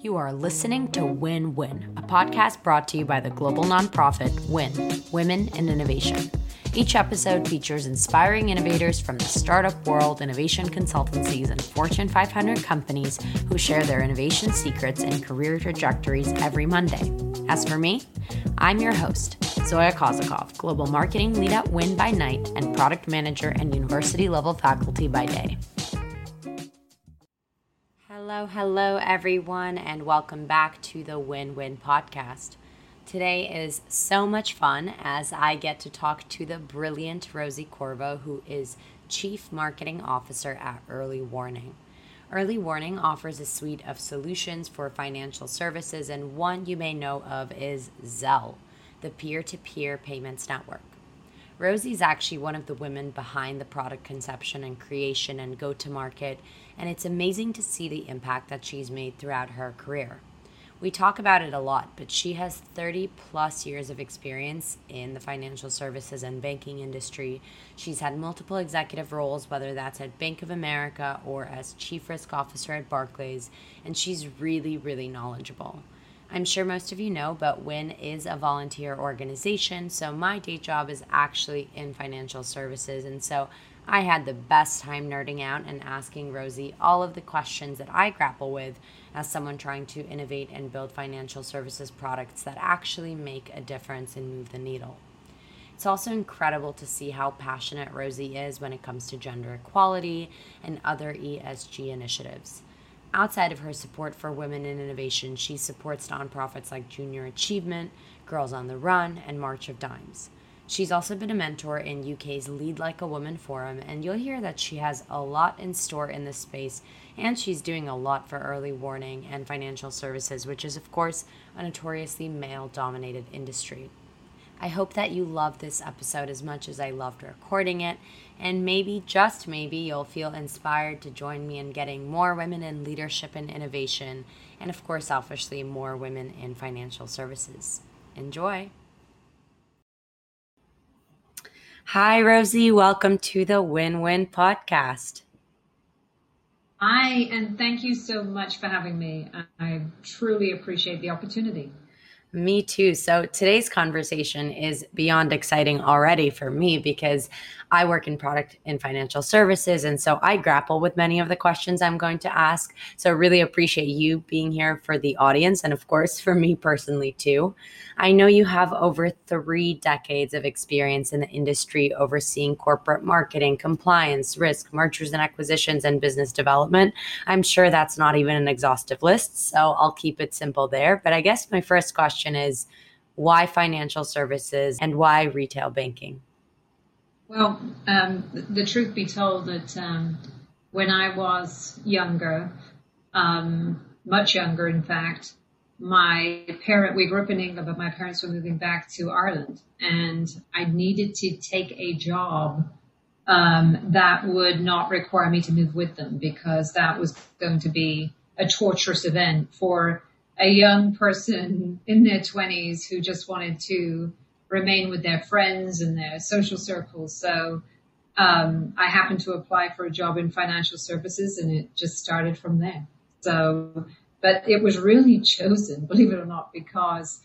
You are listening to Win Win, a podcast brought to you by the global nonprofit WIN, Women in Innovation. Each episode features inspiring innovators from the startup world, innovation consultancies, and Fortune 500 companies who share their innovation secrets and career trajectories every Monday. As for me, I'm your host, Zoya Kozakov, Global Marketing Lead at WIN by night and Product Manager and University level faculty by day. Hello, hello, everyone, and welcome back to the Win Win Podcast. Today is so much fun as I get to talk to the brilliant Rosie Corvo, who is Chief Marketing Officer at Early Warning. Early Warning offers a suite of solutions for financial services, and one you may know of is Zelle, the peer to peer payments network. Rosie is actually one of the women behind the product conception and creation and go to market, and it's amazing to see the impact that she's made throughout her career. We talk about it a lot, but she has 30 plus years of experience in the financial services and banking industry. She's had multiple executive roles, whether that's at Bank of America or as Chief Risk Officer at Barclays, and she's really, really knowledgeable. I'm sure most of you know, but WIN is a volunteer organization. So my day job is actually in financial services. And so I had the best time nerding out and asking Rosie all of the questions that I grapple with as someone trying to innovate and build financial services products that actually make a difference and move the needle. It's also incredible to see how passionate Rosie is when it comes to gender equality and other ESG initiatives. Outside of her support for women in innovation, she supports nonprofits like Junior Achievement, Girls on the Run, and March of Dimes. She's also been a mentor in UK's Lead Like a Woman forum, and you'll hear that she has a lot in store in this space, and she's doing a lot for early warning and financial services, which is, of course, a notoriously male dominated industry. I hope that you loved this episode as much as I loved recording it, and maybe, just maybe, you'll feel inspired to join me in getting more women in leadership and innovation, and of course, selfishly, more women in financial services. Enjoy! Hi, Rosie. Welcome to the Win Win Podcast. Hi, and thank you so much for having me. I truly appreciate the opportunity. Me too. So today's conversation is beyond exciting already for me because I work in product and financial services. And so I grapple with many of the questions I'm going to ask. So really appreciate you being here for the audience and, of course, for me personally too. I know you have over three decades of experience in the industry overseeing corporate marketing, compliance, risk, mergers and acquisitions, and business development. I'm sure that's not even an exhaustive list. So I'll keep it simple there. But I guess my first question is why financial services and why retail banking? Well, um, the truth be told, that um, when I was younger, um, much younger, in fact, my parent, we grew up in England, but my parents were moving back to Ireland, and I needed to take a job um, that would not require me to move with them because that was going to be a torturous event for a young person in their 20s who just wanted to remain with their friends and their social circles. So um, I happened to apply for a job in financial services, and it just started from there. So, but it was really chosen, believe it or not, because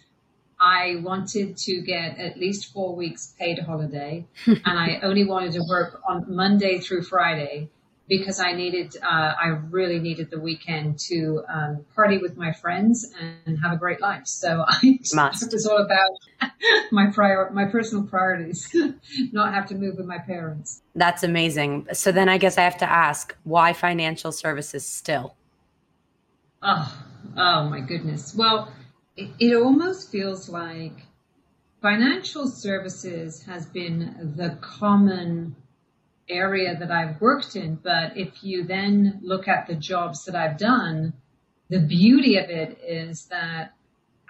I wanted to get at least four weeks paid holiday, and I only wanted to work on Monday through Friday because I needed, uh, I really needed the weekend to um, party with my friends and have a great life. So I it was all about my prior, my personal priorities, not have to move with my parents. That's amazing. So then I guess I have to ask, why financial services still? Oh, oh my goodness. Well, it, it almost feels like financial services has been the common area that I've worked in. But if you then look at the jobs that I've done, the beauty of it is that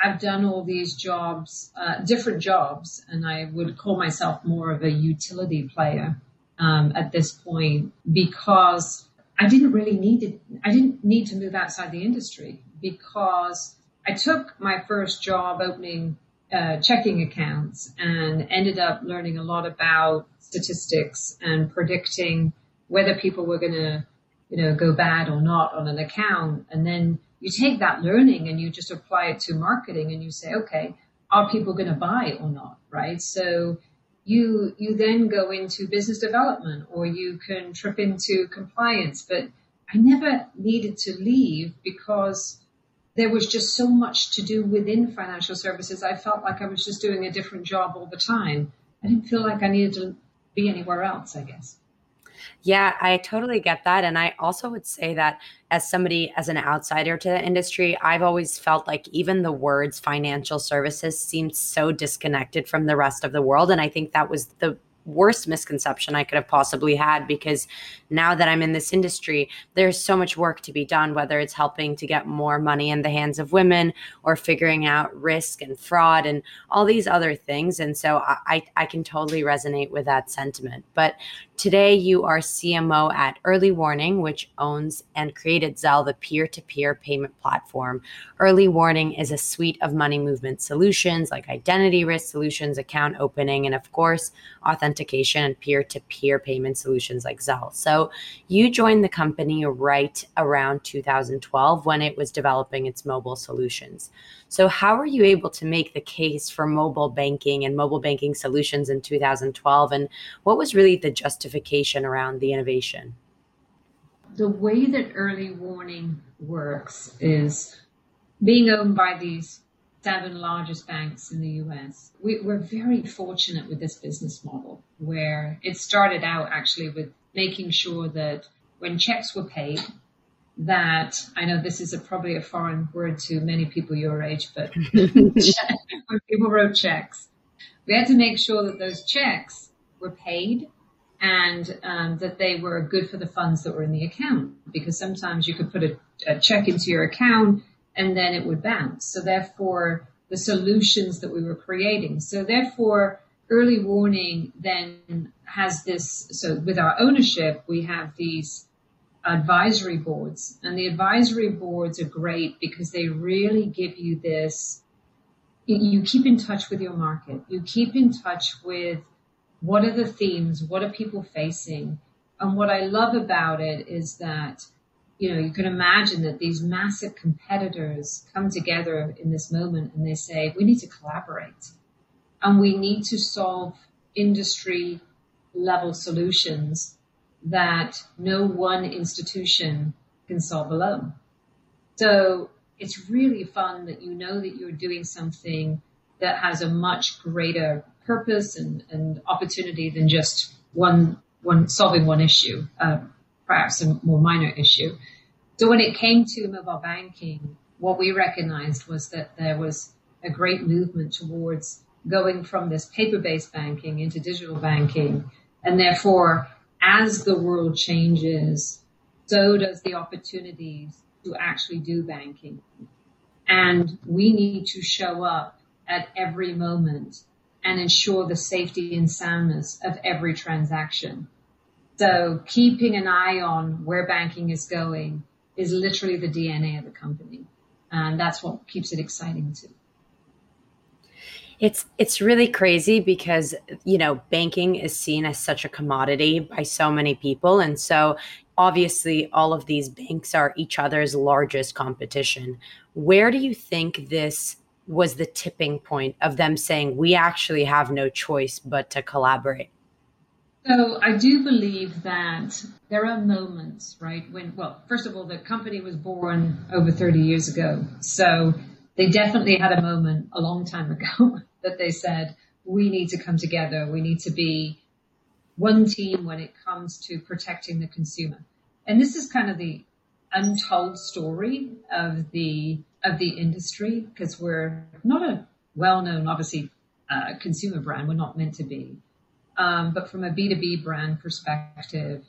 I've done all these jobs, uh, different jobs, and I would call myself more of a utility player um, at this point because I didn't really need it. I didn't need to move outside the industry because I took my first job opening uh, checking accounts and ended up learning a lot about statistics and predicting whether people were going to, you know, go bad or not on an account. And then you take that learning and you just apply it to marketing and you say, okay, are people going to buy or not? Right. So you, you then go into business development or you can trip into compliance, but I never needed to leave because there was just so much to do within financial services. I felt like I was just doing a different job all the time. I didn't feel like I needed to be anywhere else, I guess. Yeah, I totally get that. And I also would say that as somebody, as an outsider to the industry, I've always felt like even the words financial services seemed so disconnected from the rest of the world. And I think that was the worst misconception I could have possibly had because now that I'm in this industry, there's so much work to be done, whether it's helping to get more money in the hands of women or figuring out risk and fraud and all these other things. And so I, I can totally resonate with that sentiment. But Today, you are CMO at Early Warning, which owns and created Zelle, the peer to peer payment platform. Early Warning is a suite of money movement solutions like identity risk solutions, account opening, and of course, authentication and peer to peer payment solutions like Zelle. So, you joined the company right around 2012 when it was developing its mobile solutions. So, how were you able to make the case for mobile banking and mobile banking solutions in 2012? And what was really the justification around the innovation? The way that early warning works is being owned by these seven largest banks in the US. We, are very fortunate with this business model where it started out actually with making sure that when checks were paid, that I know this is a, probably a foreign word to many people your age, but when people wrote checks, we had to make sure that those checks were paid and um, that they were good for the funds that were in the account because sometimes you could put a, a check into your account and then it would bounce. So therefore, the solutions that we were creating. So therefore, early warning then has this. So with our ownership, we have these advisory boards. And the advisory boards are great because they really give you this, you keep in touch with your market. You keep in touch with what are the themes? What are people facing? And what I love about it is that, you know, you can imagine that these massive competitors come together in this moment and they say, we need to collaborate and we need to solve industry level solutions that no one institution can solve alone. So it's really fun that you know that you're doing something that has a much greater purpose and, and opportunity than just one, one solving one issue, uh, perhaps a more minor issue. So when it came to mobile banking, what we recognized was that there was a great movement towards going from this paper-based banking into digital banking and therefore as the world changes, so does the opportunities to actually do banking. And we need to show up at every moment and ensure the safety and soundness of every transaction. So keeping an eye on where banking is going is literally the DNA of the company. And that's what keeps it exciting too. It's it's really crazy because you know banking is seen as such a commodity by so many people and so obviously all of these banks are each other's largest competition. Where do you think this was the tipping point of them saying we actually have no choice but to collaborate? So I do believe that there are moments, right, when, well, first of all, the company was born over 30 years ago. So they definitely had a moment a long time ago that they said, we need to come together. We need to be one team when it comes to protecting the consumer. And this is kind of the untold story of the, of the industry because we're not a well-known, obviously, uh, consumer brand. We're not meant to be. Um, but from a B2B brand perspective,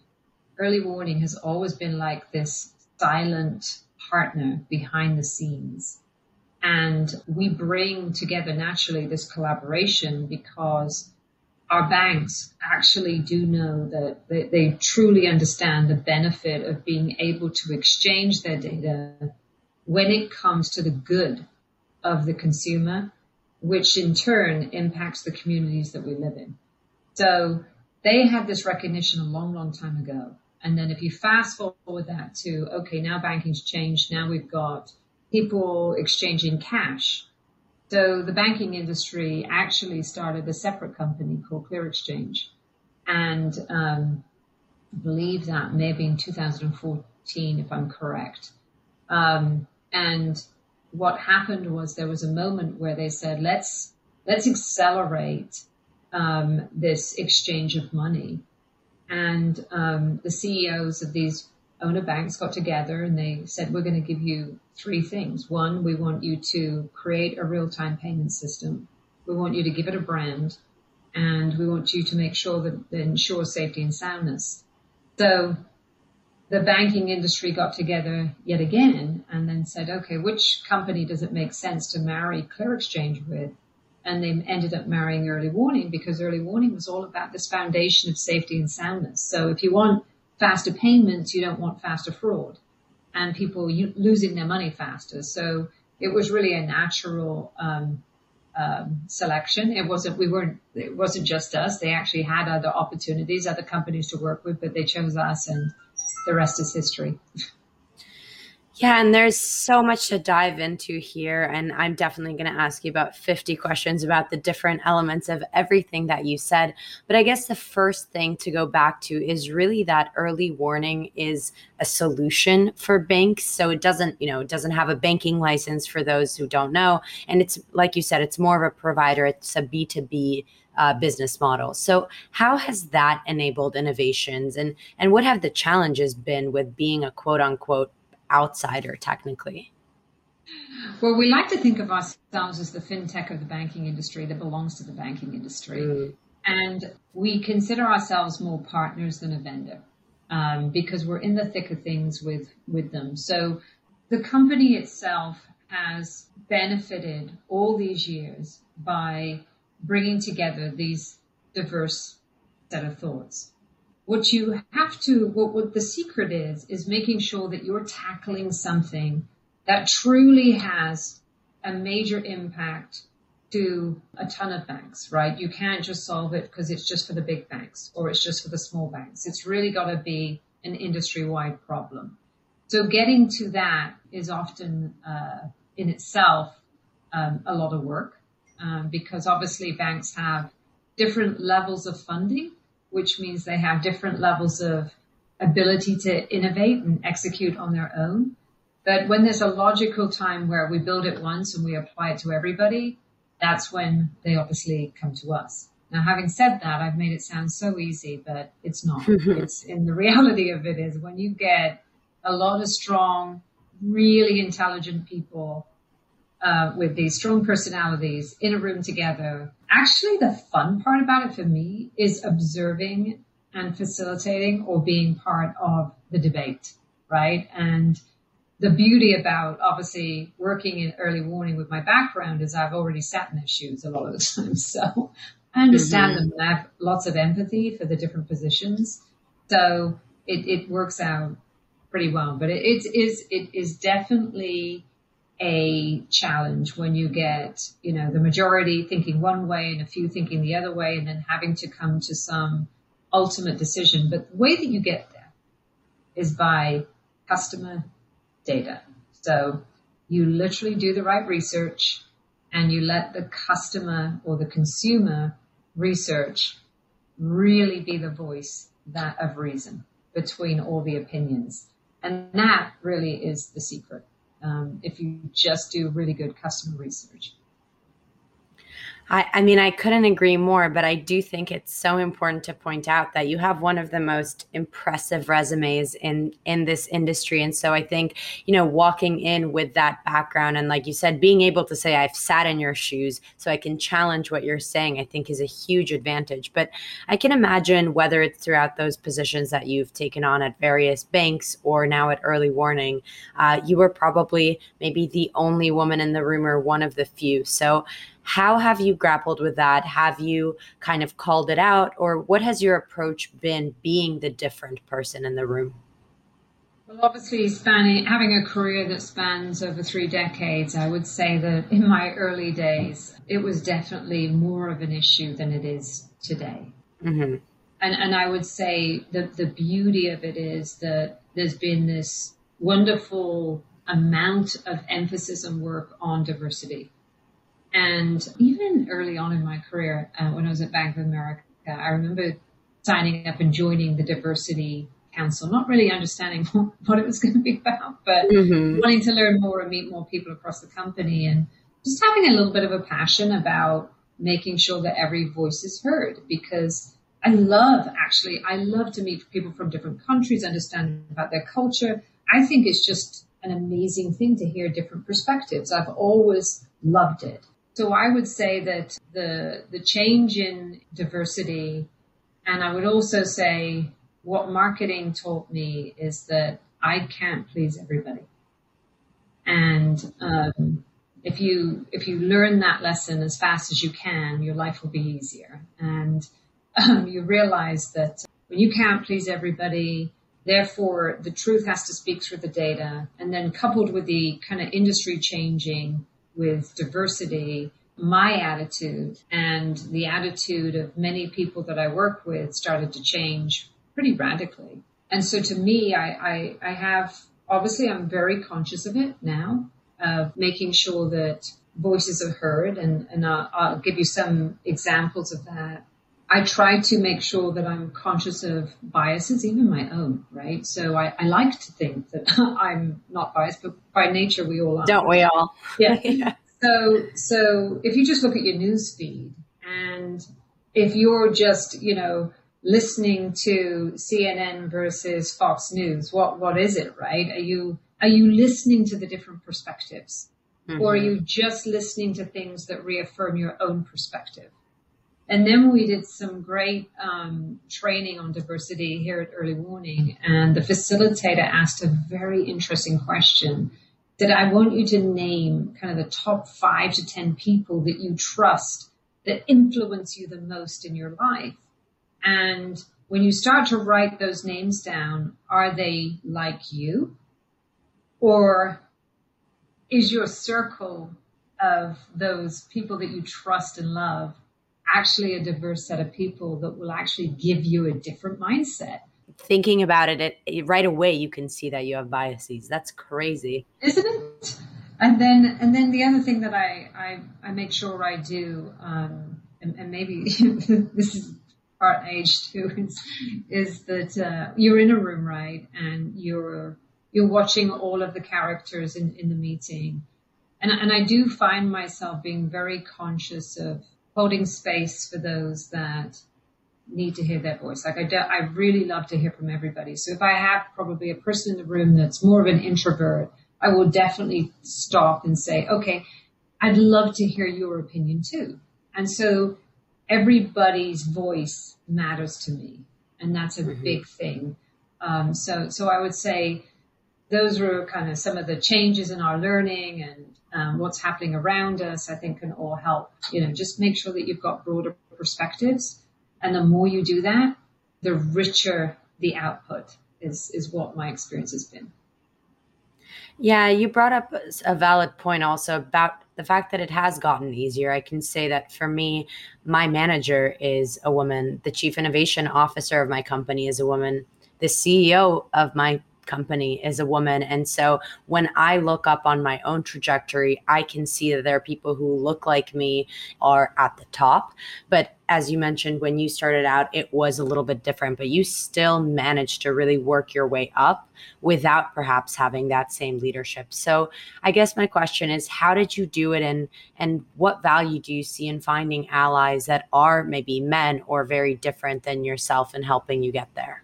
early warning has always been like this silent partner behind the scenes. And we bring together naturally this collaboration because our banks actually do know that they, they, truly understand the benefit of being able to exchange their data when it comes to the good of the consumer, which in turn impacts the communities that we live in. So they had this recognition a long, long time ago. And then if you fast forward that to, okay, now banking's changed. Now we've got people exchanging cash. So the banking industry actually started a separate company called Clear Exchange. And um, believe that maybe in 2014, if I'm correct. Um, and what happened was there was a moment where they said, let's, let's accelerate um, this exchange of money. And um, the CEOs of these owner banks got together and they said, we're going to give you three things. One, we want you to create a real-time payment system. We want you to give it a brand and we want you to make sure that it ensures safety and soundness. So the banking industry got together yet again and then said, okay, which company does it make sense to marry Clear Exchange with? And they ended up marrying early warning because early warning was all about this foundation of safety and soundness. So if you want faster payments, you don't want faster fraud and people losing their money faster. So it was really a natural, um, um, selection. It wasn't, we weren't, it wasn't just us. They actually had other opportunities, other companies to work with, but they chose us and the rest is history. Yeah, and there's so much to dive into here. And I'm definitely going to ask you about 50 questions about the different elements of everything that you said. But I guess the first thing to go back to is really that early warning is a solution for banks. So it doesn't, you know, it doesn't have a banking license for those who don't know. And it's like you said, it's more of a provider, it's a B2B uh, business model. So, how has that enabled innovations, and and what have the challenges been with being a quote unquote outsider technically? Well, we like to think of ourselves as the fintech of the banking industry that belongs to the banking industry. Mm. And we consider ourselves more partners than a vendor um, because we're in the thick of things with, with them. So the company itself has benefited all these years by bringing together these diverse set of thoughts. What you have to, what, what the secret is, is making sure that you're tackling something that truly has a major impact to a ton of banks, right? You can't just solve it because it's just for the big banks or it's just for the small banks. It's really got to be an industry wide problem. So getting to that is often uh, in itself um, a lot of work um, because obviously banks have different levels of funding, which means they have different levels of ability to innovate and execute on their own. But when there's a logical time where we build it once and we apply it to everybody, that's when they obviously come to us. Now, having said that, I've made it sound so easy, but it's not. it's in the reality of it is when you get a lot of strong, really intelligent people uh, with these strong personalities in a room together. Actually, the fun part about it for me is observing and facilitating or being part of the debate, right? And the beauty about obviously working in early warning with my background is I've already sat in their shoes a lot of the time. So I understand mm-hmm. them and I have lots of empathy for the different positions. So it, it works out pretty well, but it, it is, it is definitely a challenge when you get, you know, the majority thinking one way and a few thinking the other way and then having to come to some ultimate decision. But the way that you get there is by customer data. So you literally do the right research and you let the customer or the consumer research really be the voice that of reason between all the opinions. And that really is the secret um, if you just do really good customer research. I, I, mean, I couldn't agree more, but I do think it's so important to point out that you have one of the most impressive resumes in in this industry. And so I think, you know, walking in with that background and like you said, being able to say I've sat in your shoes so I can challenge what you're saying, I think is a huge advantage. But I can imagine whether it's throughout those positions that you've taken on at various banks or now at early warning, uh, you were probably maybe the only woman in the room or one of the few. So how have you grappled with that? Have you kind of called it out, or what has your approach been being the different person in the room? Well, obviously, spanning having a career that spans over three decades, I would say that in my early days, it was definitely more of an issue than it is today. Mm-hmm. And and I would say that the beauty of it is that there's been this wonderful amount of emphasis and work on diversity. And even early on in my career, uh, when I was at Bank of America, I remember signing up and joining the diversity council, not really understanding what it was going to be about, but mm-hmm. wanting to learn more and meet more people across the company and just having a little bit of a passion about making sure that every voice is heard because I love actually, I love to meet people from different countries, understand about their culture. I think it's just an amazing thing to hear different perspectives. I've always loved it. So I would say that the, the change in diversity, and I would also say what marketing taught me is that I can't please everybody. And, um, if you, if you learn that lesson as fast as you can, your life will be easier. And, um, you realize that when you can't please everybody, therefore the truth has to speak through the data. And then coupled with the kind of industry changing, with diversity, my attitude and the attitude of many people that I work with started to change pretty radically. And so to me, I, I, I have, obviously I'm very conscious of it now, of making sure that voices are heard and, and I'll, I'll give you some examples of that. I try to make sure that I'm conscious of biases, even my own, right? So I, I like to think that I'm not biased, but by nature we all are. Don't we all? Yeah. yeah. So, so if you just look at your news feed and if you're just, you know, listening to CNN versus Fox News, what, what is it, right? Are you, are you listening to the different perspectives? Mm-hmm. Or are you just listening to things that reaffirm your own perspective? And then we did some great um, training on diversity here at Early Warning, and the facilitator asked a very interesting question that I want you to name kind of the top five to 10 people that you trust that influence you the most in your life. And when you start to write those names down, are they like you? Or is your circle of those people that you trust and love actually a diverse set of people that will actually give you a different mindset. Thinking about it, it right away you can see that you have biases. That's crazy, isn't it? And then, and then the other thing that I I, I make sure I do, um, and, and maybe this is part age too, is is that uh, you're in a room, right, and you're you're watching all of the characters in, in the meeting. And, and I do find myself being very conscious of holding space for those that need to hear their voice. Like I, de- I really love to hear from everybody. So if I have probably a person in the room that's more of an introvert, I will definitely stop and say, okay, I'd love to hear your opinion too. And so everybody's voice matters to me. And that's a mm-hmm. big thing. Um, so, so I would say those were kind of some of the changes in our learning and um, what's happening around us, I think can all help. You know, just make sure that you've got broader perspectives. And the more you do that, the richer the output is, is what my experience has been. Yeah, you brought up a valid point also about the fact that it has gotten easier. I can say that for me, my manager is a woman, the chief innovation officer of my company is a woman, the CEO of my company is a woman. And so when I look up on my own trajectory, I can see that there are people who look like me are at the top. But as you mentioned, when you started out, it was a little bit different, but you still managed to really work your way up without perhaps having that same leadership. So I guess my question is how did you do it and and what value do you see in finding allies that are maybe men or very different than yourself and helping you get there?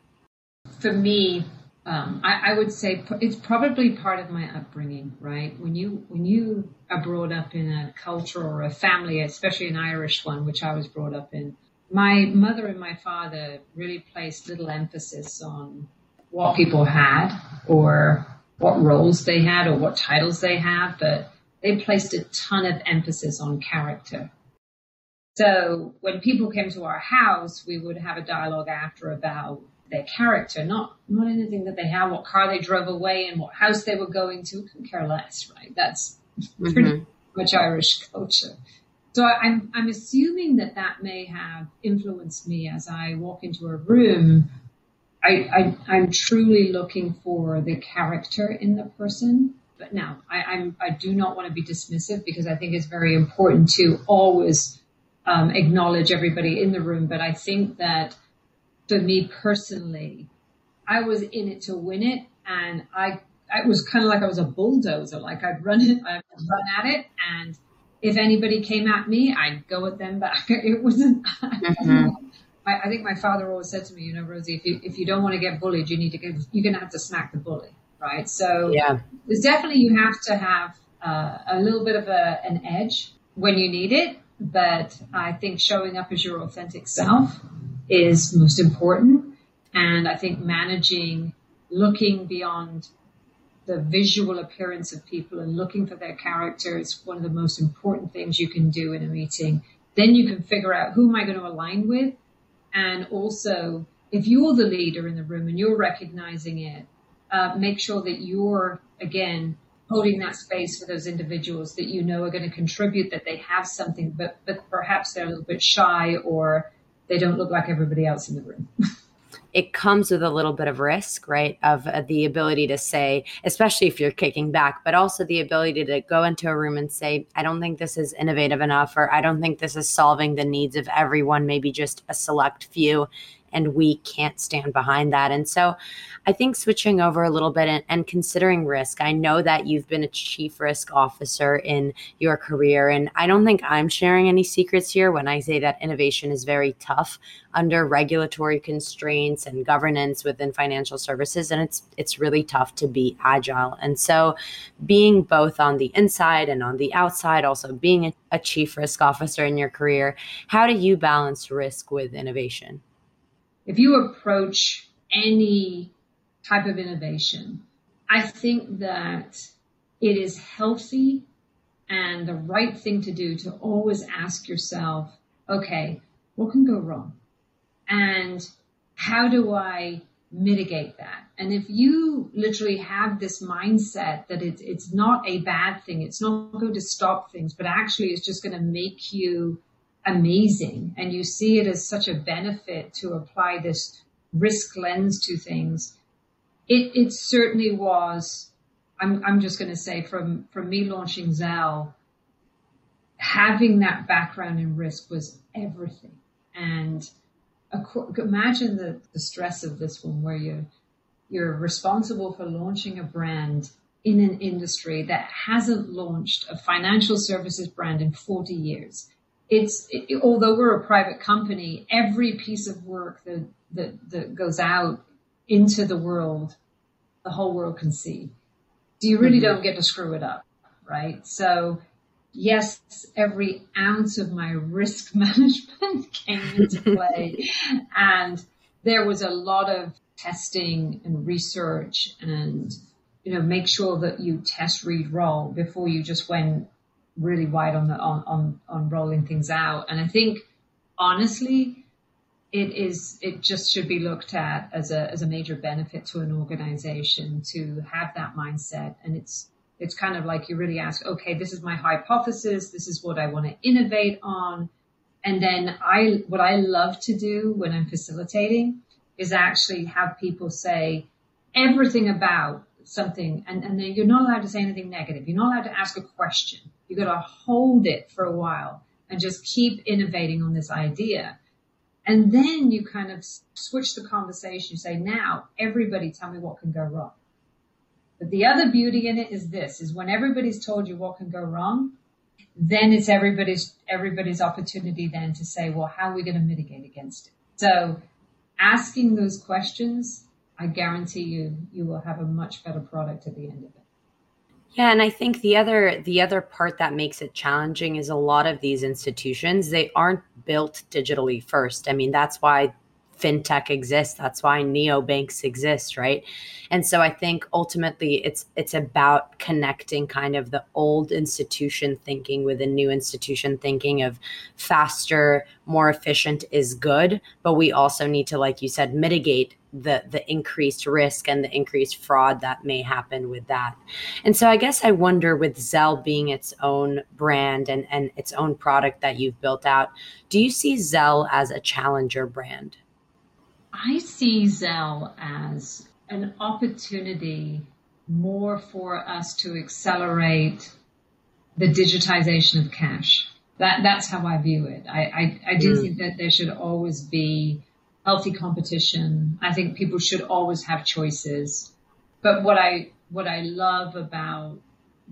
For me, um, I, I, would say it's probably part of my upbringing, right? When you when you are brought up in a culture or a family, especially an Irish one, which I was brought up in, my mother and my father really placed little emphasis on what people had or what roles they had or what titles they had, but they placed a ton of emphasis on character. So when people came to our house, we would have a dialogue after about their character, not not anything that they have, what car they drove away, and what house they were going to. Couldn't care less, right? That's mm-hmm. pretty much Irish culture. So I'm I'm assuming that that may have influenced me as I walk into a room. I, I I'm truly looking for the character in the person, but now I, I'm, I do not want to be dismissive because I think it's very important to always um, acknowledge everybody in the room. But I think that for me personally, I was in it to win it, and I it was kind of like I was a bulldozer. Like I'd run it, I'd run at it, and if anybody came at me, I'd go at them back. It wasn't. Mm-hmm. I, I, think my father always said to me, you know, Rosie, if you if you don't want to get bullied, you need to get you're going to have to smack the bully, right? So yeah, there's definitely you have to have uh, a little bit of a, an edge when you need it, but I think showing up as your authentic self is most important. And I think managing, looking beyond the visual appearance of people and looking for their character is one of the most important things you can do in a meeting. Then you can figure out who am I going to align with? And also, if you're the leader in the room and you're recognizing it, uh, make sure that you're, again, holding that space for those individuals that you know are going to contribute, that they have something, but, but perhaps they're a little bit shy or they don't look like everybody else in the room. it comes with a little bit of risk, right? Of uh, the ability to say, especially if you're kicking back, but also the ability to go into a room and say, I don't think this is innovative enough, or I don't think this is solving the needs of everyone, maybe just a select few and we can't stand behind that. And so I think switching over a little bit and, and, considering risk, I know that you've been a chief risk officer in your career. And I don't think I'm sharing any secrets here when I say that innovation is very tough under regulatory constraints and governance within financial services. And it's it's really tough to be agile. And so being both on the inside and on the outside, also being a, a chief risk officer in your career, how do you balance risk with innovation? If you approach any type of innovation, I think that it is healthy and the right thing to do to always ask yourself, okay, what can go wrong? And how do I mitigate that? And if you literally have this mindset that it's, it's not a bad thing, it's not going to stop things, but actually it's just going to make you amazing and you see it as such a benefit to apply this risk lens to things, it, it certainly was, I'm, I'm just going to say from, from me launching Zelle, having that background in risk was everything. And imagine the, the stress of this one where you're, you're responsible for launching a brand in an industry that hasn't launched a financial services brand in 40 years it's it, although we're a private company, every piece of work that, that that goes out into the world, the whole world can see. So you really mm-hmm. don't get to screw it up, right? So yes, every ounce of my risk management came into play, and there was a lot of testing and research and you know make sure that you test read roll before you just went really wide on the on, on on rolling things out. And I think honestly, it is it just should be looked at as a as a major benefit to an organization to have that mindset. And it's it's kind of like you really ask, okay, this is my hypothesis, this is what I want to innovate on. And then I what I love to do when I'm facilitating is actually have people say everything about something and, and then you're not allowed to say anything negative. You're not allowed to ask a question. You got to hold it for a while and just keep innovating on this idea. And then you kind of switch the conversation. You say, now everybody tell me what can go wrong. But the other beauty in it is this, is when everybody's told you what can go wrong, then it's everybody's, everybody's opportunity then to say, well, how are we going to mitigate against it? So asking those questions I guarantee you, you will have a much better product at the end of it. Yeah, and I think the other the other part that makes it challenging is a lot of these institutions they aren't built digitally first. I mean, that's why fintech exists that's why neobanks exist right and so i think ultimately it's it's about connecting kind of the old institution thinking with the new institution thinking of faster more efficient is good but we also need to like you said mitigate the the increased risk and the increased fraud that may happen with that. And so I guess I wonder with Zelle being its own brand and, and its own product that you've built out, do you see Zelle as a challenger brand? I see Zelle as an opportunity more for us to accelerate the digitization of cash. That, that's how I view it. I, I, I do mm. think that there should always be healthy competition. I think people should always have choices. But what I, what I love about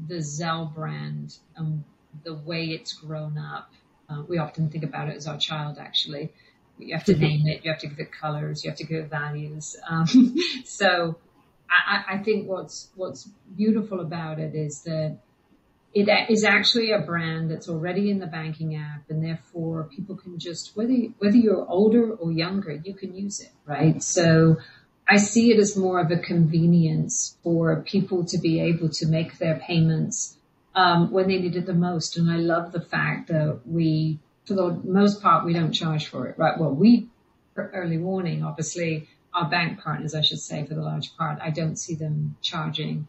the Zelle brand and the way it's grown up, uh, we often think about it as our child actually. You have to mm-hmm. name it, you have to give it colors, you have to give it values. Um, so I, I think what's, what's beautiful about it is that it is actually a brand that's already in the banking app and therefore people can just whether whether you're older or younger you can use it right so i see it as more of a convenience for people to be able to make their payments um, when they need it the most and i love the fact that we for the most part we don't charge for it right well we early warning obviously our bank partners i should say for the large part i don't see them charging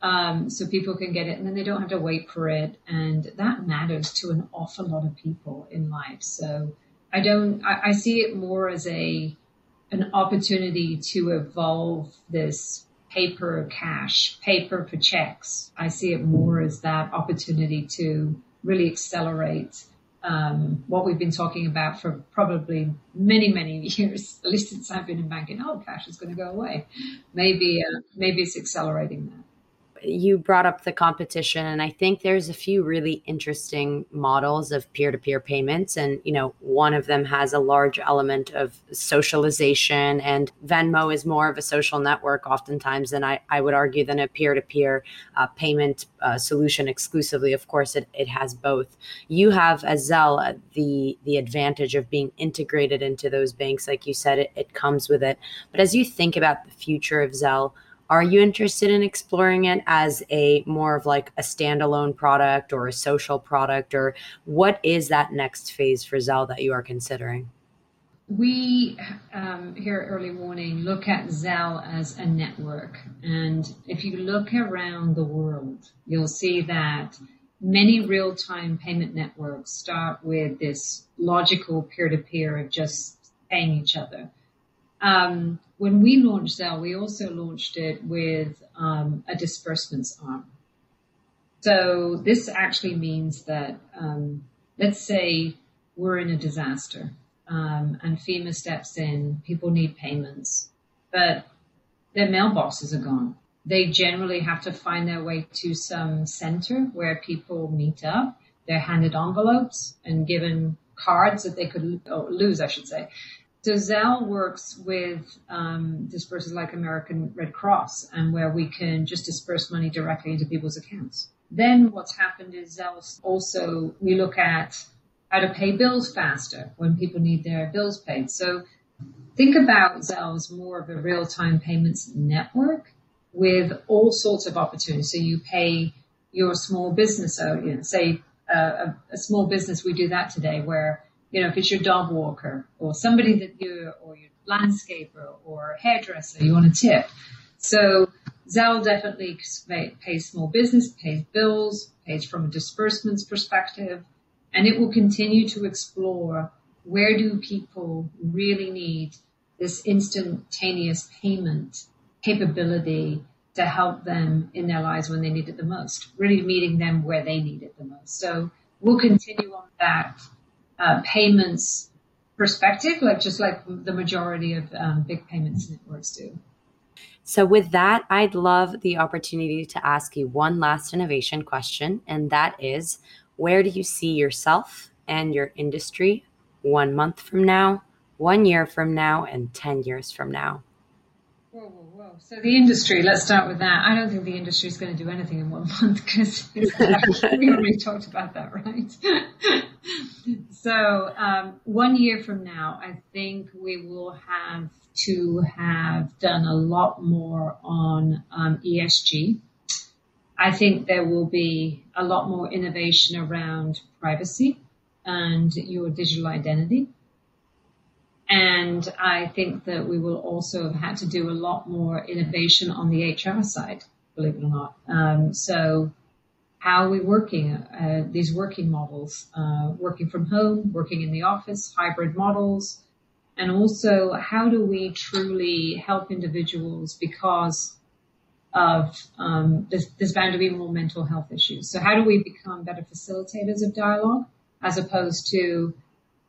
um, so people can get it and then they don't have to wait for it. And that matters to an awful lot of people in life. So I don't, I, I see it more as a, an opportunity to evolve this paper cash, paper for checks. I see it more as that opportunity to really accelerate um, what we've been talking about for probably many, many years, at least since I've been in banking. Oh, cash is going to go away. Maybe, uh, maybe it's accelerating that you brought up the competition and i think there's a few really interesting models of peer-to-peer payments and you know one of them has a large element of socialization and venmo is more of a social network oftentimes than i, I would argue than a peer-to-peer uh, payment uh, solution exclusively. Of course it, it has both. You have as zelle uh, the the advantage of being integrated into those banks. Like you said it, it comes with it. But as you think about the future of zelle are you interested in exploring it as a more of like a standalone product or a social product or what is that next phase for Zelle that you are considering? We um, here at Early Warning look at Zelle as a network. And if you look around the world, you'll see that many real time payment networks start with this logical peer to peer of just paying each other. Um, when we launched Zelle, we also launched it with um, a disbursements arm. So this actually means that, um, let's say we're in a disaster um, and FEMA steps in, people need payments, but their mailboxes are gone. They generally have to find their way to some center where people meet up. They're handed envelopes and given cards that they could lose, I should say, so works with um, like American Red Cross, and where we can just disperse money directly into people's accounts. Then what's happened is Zelle also we look at how to pay bills faster when people need their bills paid. So think about Zelle as more of a real-time payments network with all sorts of opportunities. So you pay your small business, know, say uh, a, a small business, we do that today where you know, if it's your dog walker or somebody that you, or your landscaper or hairdresser, you want to tip. So Zelle definitely pays small business, pays bills, pays from a disbursements perspective, and it will continue to explore where do people really need this instantaneous payment capability to help them in their lives when they need it the most, really meeting them where they need it the most. So we'll continue on that uh, payments perspective, like just like the majority of um, big payments networks do. So, with that, I'd love the opportunity to ask you one last innovation question, and that is where do you see yourself and your industry one month from now, one year from now, and 10 years from now? So the industry, let's start with that. I don't think the industry is going to do anything in one month because we already talked about that, right? so um, one year from now, I think we will have to have done a lot more on um, ESG. I think there will be a lot more innovation around privacy and your digital identity. And I think that we will also have had to do a lot more innovation on the HR side, believe it or not. Um, so how are we working, uh, these working models, uh, working from home, working in the office, hybrid models, and also how do we truly help individuals because of um, there's, there's bound to be more mental health issues. So how do we become better facilitators of dialogue as opposed to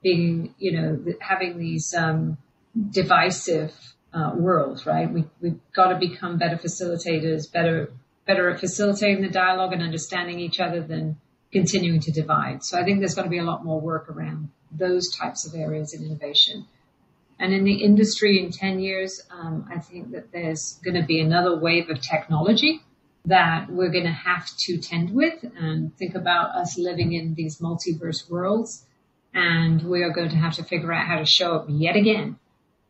being, you know, having these um, divisive uh, worlds, right? We, we've got to become better facilitators, better better at facilitating the dialogue and understanding each other than continuing to divide. So I think there's going to be a lot more work around those types of areas in innovation. And in the industry in 10 years, um, I think that there's going to be another wave of technology that we're going to have to tend with and think about us living in these multiverse worlds. And we are going to have to figure out how to show up yet again.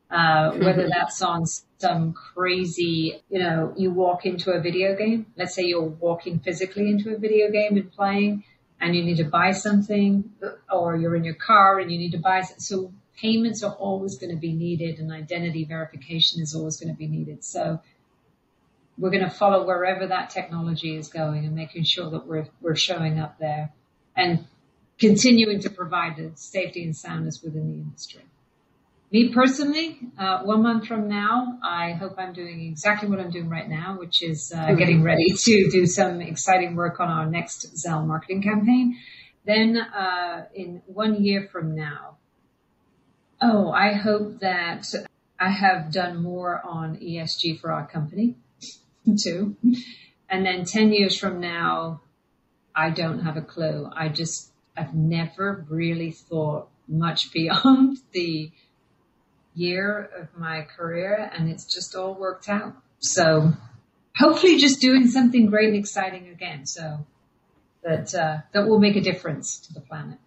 Uh, whether that's on some crazy, you know, you walk into a video game. Let's say you're walking physically into a video game and playing and you need to buy something or you're in your car and you need to buy something. So payments are always going to be needed and identity verification is always going to be needed. So we're going to follow wherever that technology is going and making sure that we're, we're showing up there and continuing to provide the safety and soundness within the industry. Me personally, uh, one month from now, I hope I'm doing exactly what I'm doing right now, which is uh, mm-hmm. getting ready to do some exciting work on our next Zelle marketing campaign. Then, uh, in one year from now, oh, I hope that I have done more on ESG for our company too. And then 10 years from now, I don't have a clue. I just, I've never really thought much beyond the year of my career and it's just all worked out. So hopefully just doing something great and exciting again. So that, uh, that will make a difference to the planet.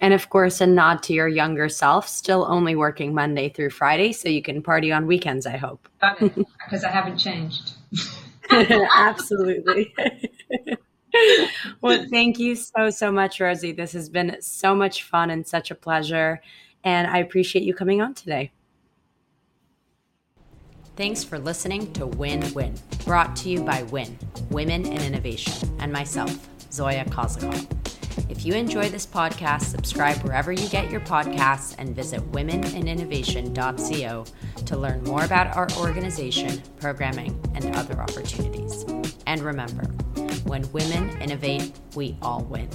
And of course, a nod to your younger self, still only working Monday through Friday, so you can party on weekends, I hope. Because I haven't changed. Absolutely. well, thank you so, so much, Rosie. This has been so much fun and such a pleasure. And I appreciate you coming on today. Thanks for listening to Win Win, brought to you by Win, Women in Innovation, and myself, Zoya Kozakov. If you enjoy this podcast, subscribe wherever you get your podcasts and visit womeninnovation.co to learn more about our organization, programming, and other opportunities. And remember, when women innovate, we all win.